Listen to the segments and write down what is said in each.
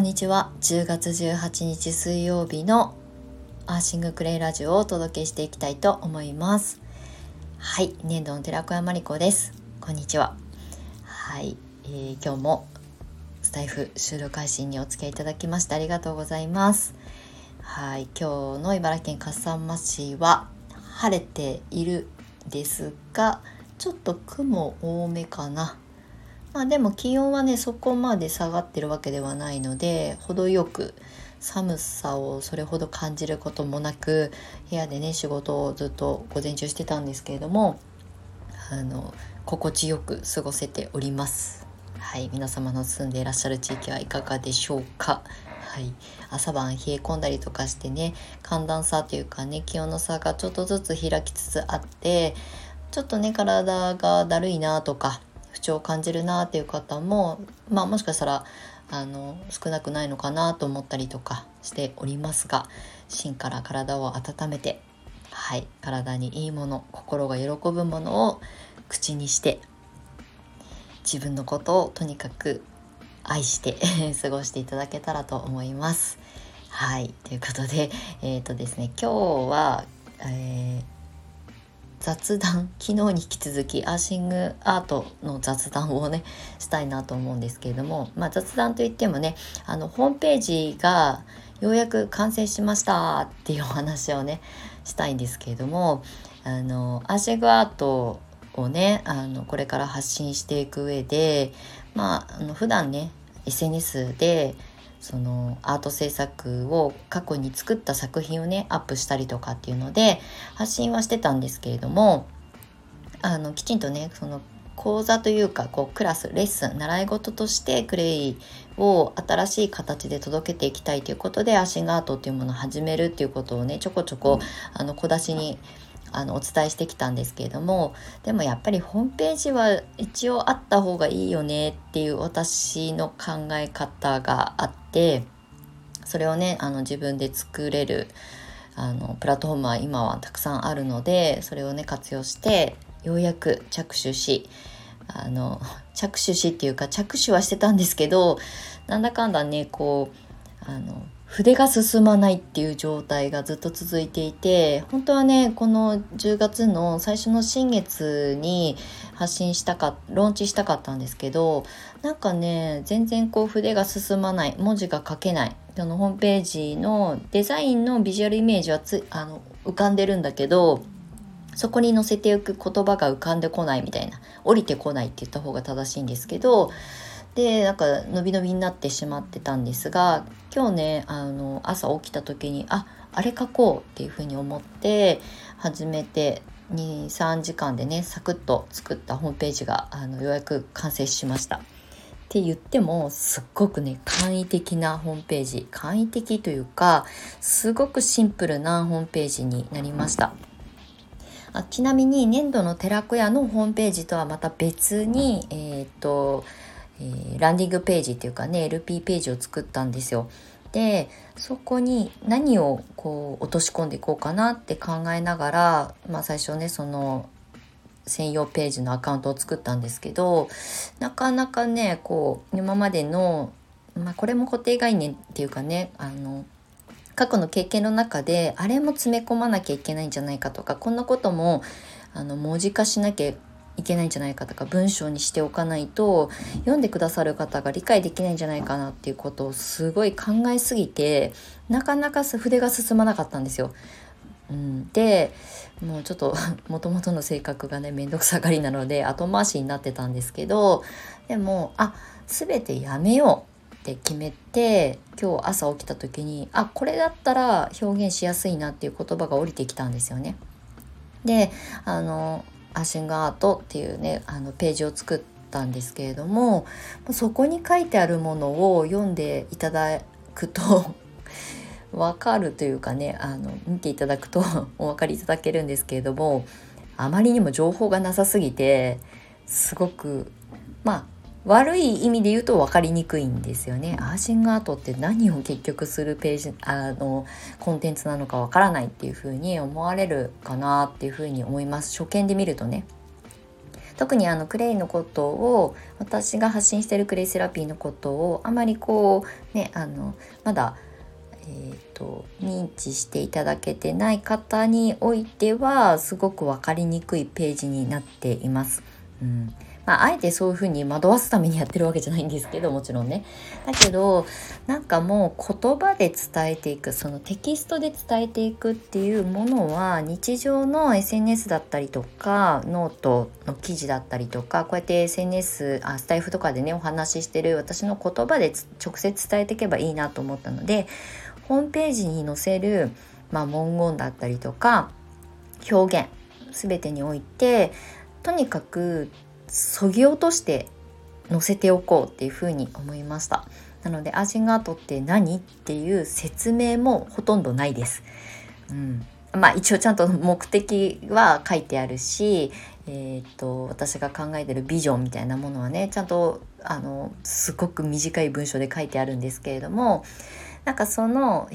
んにちは。10月18日水曜日のアーシングクレイラジオをお届けしていきたいと思います。はい年度の寺子屋まりこです。こんにちは。はい、えー、今日もスタイフ収録配信にお付き合いいただきましてありがとうございます。はい今日の茨城県笠間市は晴れているですがちょっと雲多めかな。まあでも気温はねそこまで下がってるわけではないので程よく寒さをそれほど感じることもなく部屋でね仕事をずっと午前中してたんですけれどもあの心地よく過ごせております。はい皆様の住んでいらっしゃる地域はいかがでしょうか。はい、朝晩冷え込んだりとかしてね寒暖差というかね気温の差がちょっとずつ開きつつあってちょっとね体がだるいなとか不調を感じるなっていう方も、まあ、もしかしたらあの少なくないのかなと思ったりとかしておりますが芯から体を温めて、はい、体にいいもの心が喜ぶものを口にして自分のことをとにかく愛して 過ごしていただけたらと思います。はいということでえっ、ー、とですね今日は、えー雑談昨日に引き続きアーシングアートの雑談をねしたいなと思うんですけれども、まあ、雑談といってもねあのホームページがようやく完成しましたっていうお話をねしたいんですけれどもあのアーシングアートをねあのこれから発信していく上でまああの普段ね SNS でそのアート制作を過去に作った作品をねアップしたりとかっていうので発信はしてたんですけれどもあのきちんとねその講座というかこうクラスレッスン習い事としてクレイを新しい形で届けていきたいということでアシングアートっていうものを始めるっていうことをねちょこちょこあの小出しにあのお伝えしてきたんですけれどもでもやっぱりホームページは一応あった方がいいよねっていう私の考え方があってそれをねあの自分で作れるあのプラットフォームは今はたくさんあるのでそれをね活用してようやく着手しあの着手しっていうか着手はしてたんですけどなんだかんだねこうあの筆が進まないっていう状態がずっと続いていて本当はねこの10月の最初の新月に発信したかローンチしたかったんですけどなんかね全然こう筆が進まない文字が書けないそのホームページのデザインのビジュアルイメージはつあの浮かんでるんだけどそこに載せていく言葉が浮かんでこないみたいな降りてこないって言った方が正しいんですけどでなんか伸び伸びになってしまってたんですが今日ねあの朝起きた時にああれ書こうっていうふうに思って始めて23時間でねサクッと作ったホームページがあのようやく完成しました。って言ってもすっごくね簡易的なホームページ簡易的というかすごくシンプルなホームページになりました。あちなみに粘土の寺子屋のホームページとはまた別にえっ、とえー、ランディングページっていうかね LP ページを作ったんですよ。でそこに何をこう落とし込んでいこうかなって考えながら、まあ、最初ねその専用ページのアカウントを作ったんですけどなかなかねこう今までの、まあ、これも固定概念っていうかねあの過去の経験の中であれも詰め込まなきゃいけないんじゃないかとかこんなこともあの文字化しなきゃいけないんじゃないかとか文章にしておかないと読んでくださる方が理解できないんじゃないかなっていうことをすごい考えすぎてなかなか筆が進まなかったんですよ。うん、でもうちょっともともとの性格がね面倒くさがりなので後回しになってたんですけどでもあ全てやめようって決めて今日朝起きた時にあこれだったら表現しやすいなっていう言葉が降りてきたんですよね。であのアシングアートっていうねあのページを作ったんですけれどもそこに書いてあるものを読んでいただくと わかるというかねあの見ていただくと お分かりいただけるんですけれどもあまりにも情報がなさすぎてすごくまあ悪い意味で言うと分かりにくいんですよね。アーシングアートって何を結局するページあのコンテンツなのか分からないっていうふうに思われるかなっていうふうに思います初見で見るとね。特にあのクレイのことを私が発信してるクレイセラピーのことをあまりこうねあのまだえーと、認知していただけてない方においてはすごく分かりにくいページになっています。うんまあ、あえてそういうふうに惑わすためにやってるわけじゃないんですけどもちろんね。だけどなんかもう言葉で伝えていくそのテキストで伝えていくっていうものは日常の SNS だったりとかノートの記事だったりとかこうやって SNS あスタイフとかでねお話ししてる私の言葉で直接伝えていけばいいなと思ったのでホームページに載せる、まあ、文言だったりとか表現全てにおいてとにかくそぎ落として載せておこうっていうふうに思いました。なのでアーシングアートって何っていう説明もほとんどないです、うん、まあ一応ちゃんと目的は書いてあるし、えーと、私が考えてるビジョンみたいなものはねちゃんとあのすごく短い文章で書いてあるんですけれどもなんかその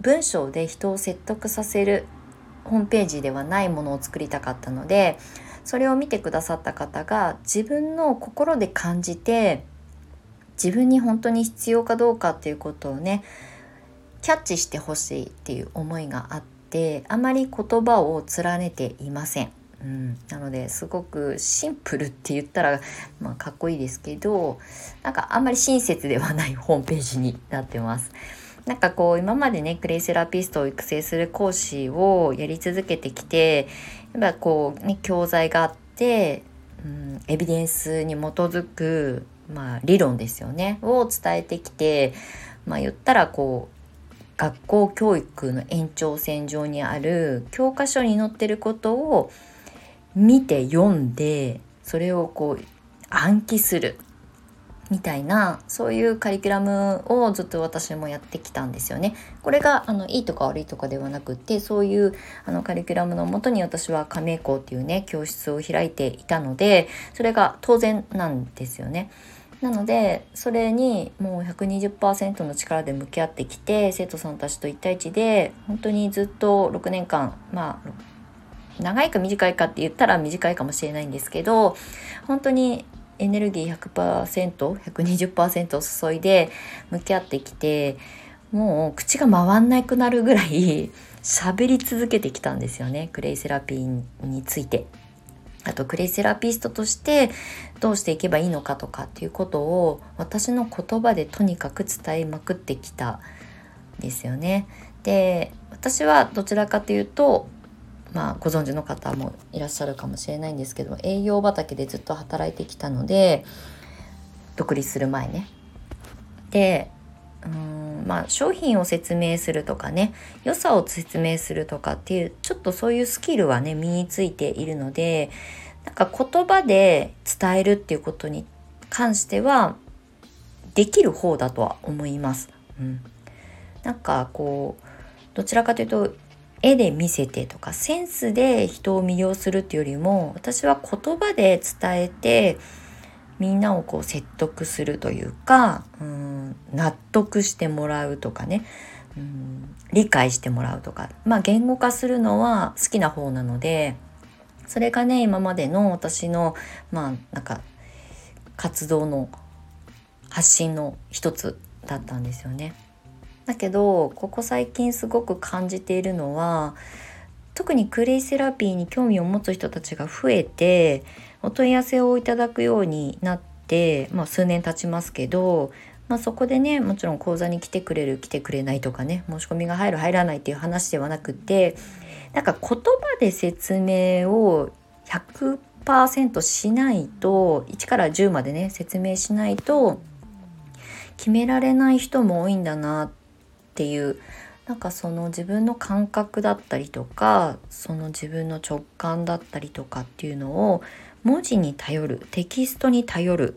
文章で人を説得させるホームページではないものを作りたかったのでそれを見てくださった方が自分の心で感じて自分に本当に必要かどうかっていうことをねキャッチしてほしいっていう思いがあってあまり言葉を連ねていません。うん、なのですごくシンプルって言ったら、まあ、かっこいいですけどなんかあんまり親切ではないホームページになってます。なんかこう今までねクレイセラピストを育成する講師をやり続けてきてやっぱこうね教材があって、うん、エビデンスに基づく、まあ、理論ですよねを伝えてきてまあ言ったらこう学校教育の延長線上にある教科書に載ってることを見て読んでそれをこう暗記する。みたいなそういうカリキュラムをずっと私もやってきたんですよね。これがあのいいとか悪いとかではなくってそういうあのカリキュラムのもとに私は加盟校っていうね教室を開いていたのでそれが当然なんですよね。なのでそれにもう120%の力で向き合ってきて生徒さんたちと1対1で本当にずっと6年間まあ長いか短いかって言ったら短いかもしれないんですけど本当にエネルギー 100%120% 注いで向き合ってきてもう口が回んなくなるぐらい喋り続けてきたんですよねクレイセラピーについて。あとクレイセラピストとしてどうしていけばいいのかとかっていうことを私の言葉でとにかく伝えまくってきたんですよね。で私はどちらかというとまあ、ご存知の方もいらっしゃるかもしれないんですけど栄養畑でずっと働いてきたので独立する前ね。でうんまあ商品を説明するとかね良さを説明するとかっていうちょっとそういうスキルはね身についているのでなんか言葉で伝えるっていうことに関してはできる方だとは思います。うん、なんかこうどちらかというと絵で見せてとかセンスで人を魅了するっていうよりも私は言葉で伝えてみんなをこう説得するというかうん納得してもらうとかねうん理解してもらうとかまあ言語化するのは好きな方なのでそれがね今までの私のまあなんか活動の発信の一つだったんですよね。だけどここ最近すごく感じているのは特にクレイセラピーに興味を持つ人たちが増えてお問い合わせをいただくようになって、まあ、数年経ちますけど、まあ、そこでねもちろん講座に来てくれる来てくれないとかね申し込みが入る入らないっていう話ではなくてなんか言葉で説明を100%しないと1から10までね説明しないと決められない人も多いんだなっっていうなんかその自分の感覚だったりとかその自分の直感だったりとかっていうのを文字に頼るテキストに頼る、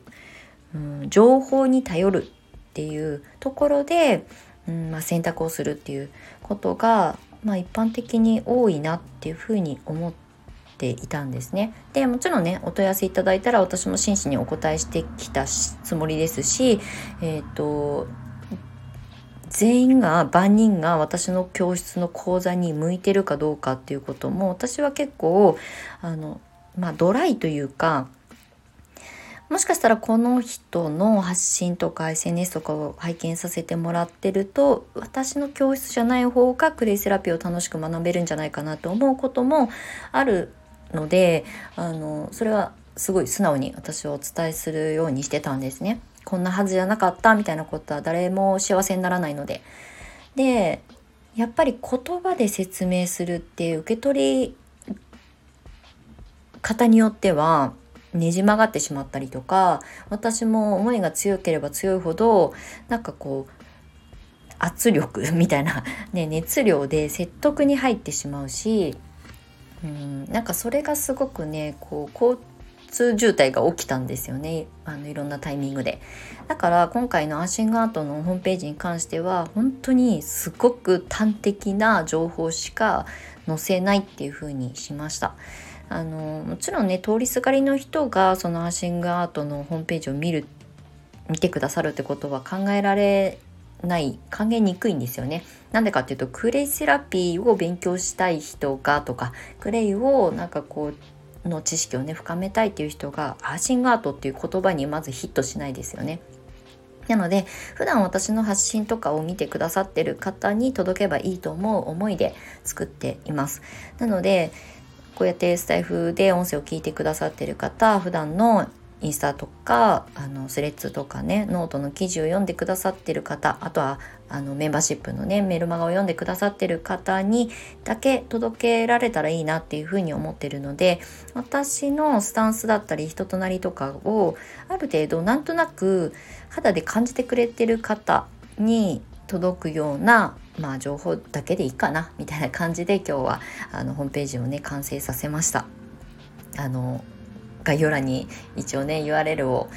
うん、情報に頼るっていうところで、うんまあ、選択をするっていうことが、まあ、一般的に多いなっていうふうに思っていたんですね。でもちろんねお問い合わせいただいたら私も真摯にお答えしてきたつもりですし、えーと全員が万人が私の教室の講座に向いてるかどうかっていうことも私は結構あの、まあ、ドライというかもしかしたらこの人の発信とか SNS とかを拝見させてもらってると私の教室じゃない方がクレイセラピーを楽しく学べるんじゃないかなと思うこともあるのであのそれはすごい素直に私はお伝えするようにしてたんですね。こんなはずじゃなかったみたいなことは誰も幸せにならないので。でやっぱり言葉で説明するって受け取り方によってはねじ曲がってしまったりとか私も思いが強ければ強いほどなんかこう圧力 みたいな、ね、熱量で説得に入ってしまうしうんなんかそれがすごくねこう交通渋滞が起きたんですよね。あのいろんなタイミングで。だから今回のアーシングアートのホームページに関しては本当にすごく端的な情報しか載せないっていう風にしました。あのもちろんね通りすがりの人がそのアーシングアートのホームページを見る見てくださるってことは考えられない考えにくいんですよね。なんでかっていうとクレイセラピーを勉強したい人がとかクレイをなんかこうの知識をね深めたいっていう人がアーシングアートっていう言葉にまずヒットしないですよね。なので普段私の発信とかを見てくださってる方に届けばいいと思う思いで作っています。なのでこうやってスタイフで音声を聞いてくださってる方普段のインスタとかあの Threads とかねノートの記事を読んでくださってる方あとはあのメンバーシップのねメルマガを読んでくださってる方にだけ届けられたらいいなっていうふうに思ってるので私のスタンスだったり人となりとかをある程度なんとなく肌で感じてくれてる方に届くようなまあ情報だけでいいかなみたいな感じで今日はあのホームページをね完成させました。あの概要欄に一応ね URL を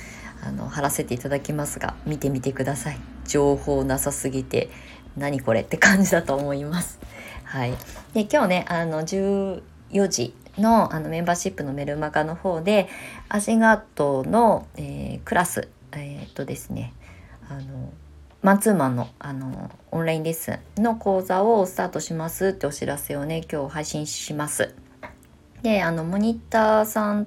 あの貼らせていただきますが見てみてください。情報なさすぎて何これって感じだと思います。はい。で今日ねあの14時のあのメンバーシップのメルマガの方でアシガートの、えー、クラスえー、っとですねあのマンツーマンのあのオンラインレッスンの講座をスタートしますってお知らせをね今日配信します。であのモニターさん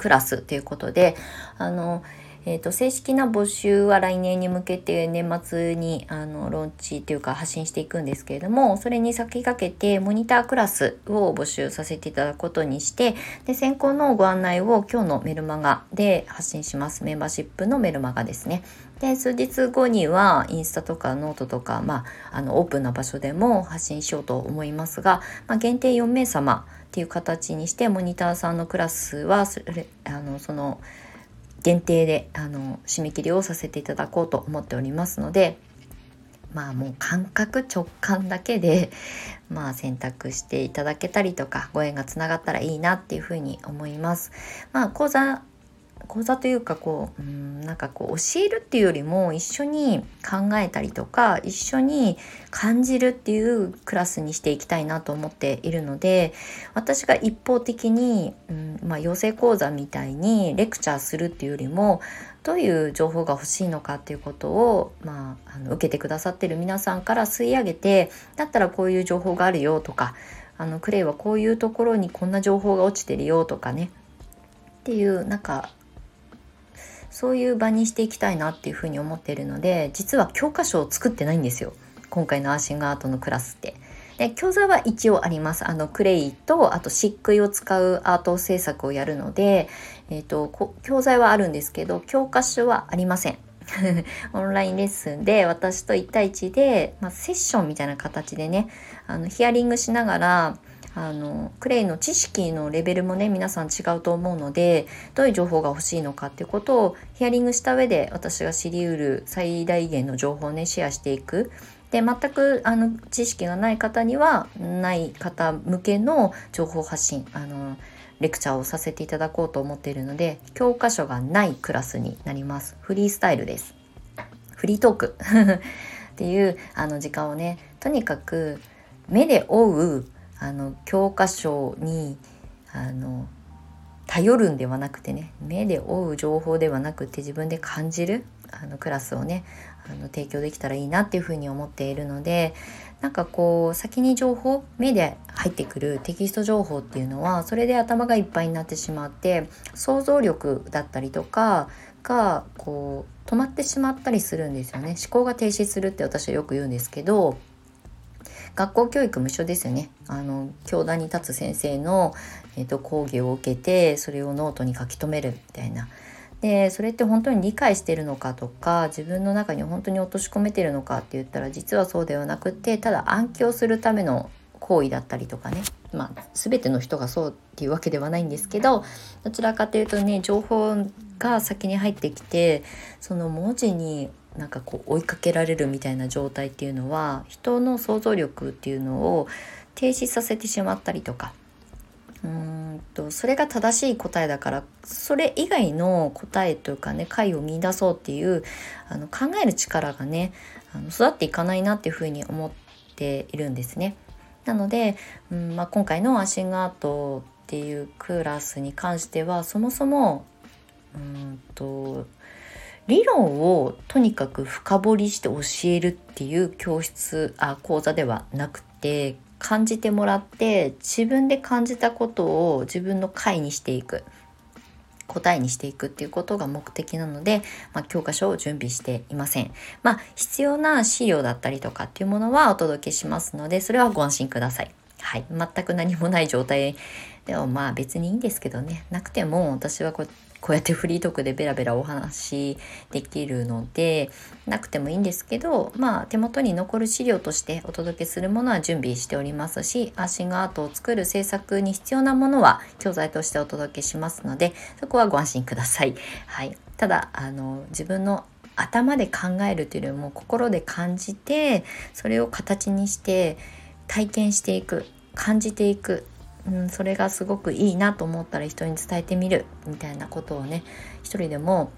クラスということであのえーと、正式な募集は来年に向けて年末にあのローンチというか発信していくんですけれどもそれに先駆けてモニタークラスを募集させていただくことにしてで先行のご案内を今日のメルマガで発信しますメンバーシップのメルマガですね。で数日後にはインスタとかノートとか、まあ、あのオープンな場所でも発信しようと思いますが、まあ、限定4名様っていう形にしてモニターさんのクラスはそれあのその限定であの締め切りをさせていただこうと思っておりますのでまあもう感覚直感だけで まあ選択していただけたりとかご縁がつながったらいいなっていうふうに思います。まあ講座講座というかこううんなんかこう教えるっていうよりも一緒に考えたりとか一緒に感じるっていうクラスにしていきたいなと思っているので私が一方的に、うんまあ、養成講座みたいにレクチャーするっていうよりもどういう情報が欲しいのかっていうことを、まあ、あの受けてくださってる皆さんから吸い上げてだったらこういう情報があるよとかあのクレイはこういうところにこんな情報が落ちてるよとかね。っていうなんかそういう場にしていきたいなっていうふうに思っているので実は教科書を作ってないんですよ今回のアーシングアートのクラスって。で教材は一応ありますあのクレイとあと漆喰を使うアート制作をやるので、えーと、教材はあるんですけど教科書はありません。オンラインレッスンで私と1対1で、まあ、セッションみたいな形でねあのヒアリングしながらあのクレイの知識のレベルもね皆さん違うと思うのでどういう情報が欲しいのかっていうことをヒアリングした上で私が知りうる最大限の情報をねシェアしていく。で全くあの知識がない方にはない方向けの情報発信あのレクチャーをさせていただこうと思っているので教科書がないクラスになります。フリースタイルです。フリートーク。っていうあの時間をねとにかく目で追うあの教科書にあの頼るんではなくてね目で追う情報ではなくて自分で感じるあのクラスをねあの提供できたらいいなっていうふうに思っているのでなんかこう先に情報目で入ってくるテキスト情報っていうのはそれで頭がいっぱいになってしまって想像力だったりとかがこう止まってしまったりするんですよね。思考が停止するって私はよく言うんですけど学校教育も一緒ですよね。あの教壇に立つ先生の、えーと、講義を受けてそれをノートに書き留めるみたいな。でそれって本当に理解してるのかとか自分の中に本当に落とし込めてるのかって言ったら実はそうではなくってただ暗記をするための行為だったりとかね。まあ全ての人がそうっていうわけではないんですけどどちらかというとね情報が先に入ってきてその文字になんかこう追いかけられるみたいな状態っていうのは人の想像力っていうのを停止させてしまったりとかうんとそれが正しい答えだからそれ以外の答えというかね解を見出そうっていうあの考える力がねあの育っていかないなっていうふうに思っているんですね。なので、うんまあ、今回のアシングアートっていうクラスに関してはそもそもうんと理論をとにかく深掘りして教えるっていう教室あ講座ではなくて感じてもらって自分で感じたことを自分の解にしていく答えにしていくっていうことが目的なので、まあ、教科書を準備していません。まあ、必要な資料だったりとかっていうものはお届けしますので、それはご安心ください。はい。全く何もない状態でもまあ別にいいんですけどね。なくても私はこうこうやってフリートークでベラベラお話しできるのでなくてもいいんですけどまあ手元に残る資料としてお届けするものは準備しておりますしアーシングアートを作る制作に必要なものは教材としてお届けしますのでそこはご安心ください。はい、ただあの自分の頭で考えるというよりも心で感じてそれを形にして体験していく感じていくうん、それがすごくいいなと思ったら人に伝えてみるみたいなことをね一人でも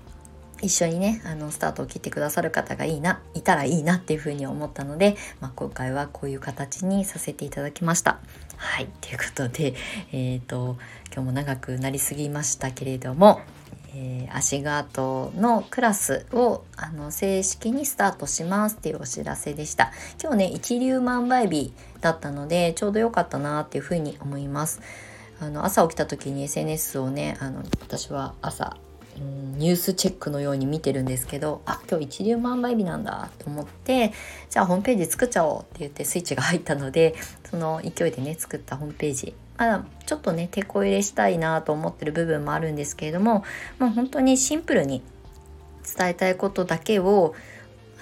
一緒にねあのスタートを切ってくださる方がいいないたらいいなっていうふうに思ったので、まあ、今回はこういう形にさせていただきました。はいということで、えーと、今日も長くなりすぎましたけれども、えー、アシガートのクラスをあの正式にスタートしますっていうお知らせでした。今日ね一粒万倍日だったのでちょうど良かったなっていうふうに思います。あの朝起きた時に SNS をねあの私は朝ニュースチェックのように見てるんですけどあ今日一粒万倍日なんだと思ってじゃあホームページ作っちゃおうって言ってスイッチが入ったのでその勢いでね作ったホームページまだちょっとね手こ入れしたいなと思ってる部分もあるんですけれどももう本当にシンプルに伝えたいことだけを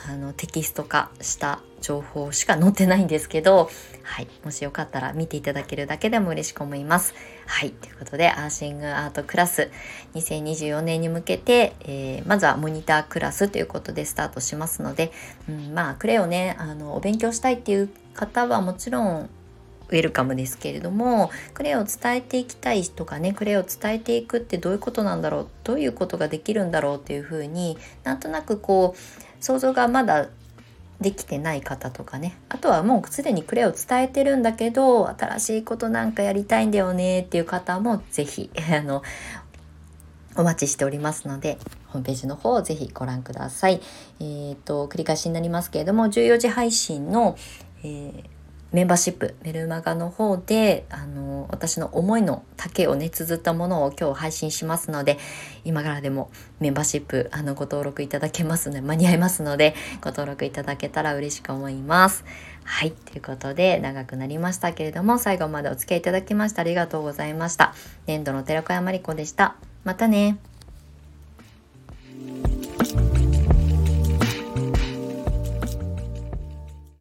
あのテキスト化した情報しか載ってないんですけど、はい、もしよかったら見ていただけるだけでも嬉しく思います。はい、ということで、アーシングアートクラス2024年に向けて、えー、まずはモニタークラスということでスタートしますので、うん、まあ、クレをね、あの、お勉強したいっていう方はもちろんウェルカムですけれどもクレイを伝えていきたいとかねクレイを伝えていくってどういうことなんだろうどういうことができるんだろうっていうふうになんとなくこう想像がまだできてない方とかねあとはもうすでにクレイを伝えてるんだけど新しいことなんかやりたいんだよねっていう方も是非 あのお待ちしておりますのでホームページの方をぜひご覧ください。えっ、ー、と繰り返しになりますけれども14時配信の、えーメンバーシップメルマガの方であの私の思いの丈をね綴ったものを今日配信しますので今からでもメンバーシップあのご登録いただけますので間に合いますのでご登録いただけたら嬉しく思います。はいということで長くなりましたけれども最後までお付き合いいただきましてありがとうございました。年度の寺子屋まりこでした。またね。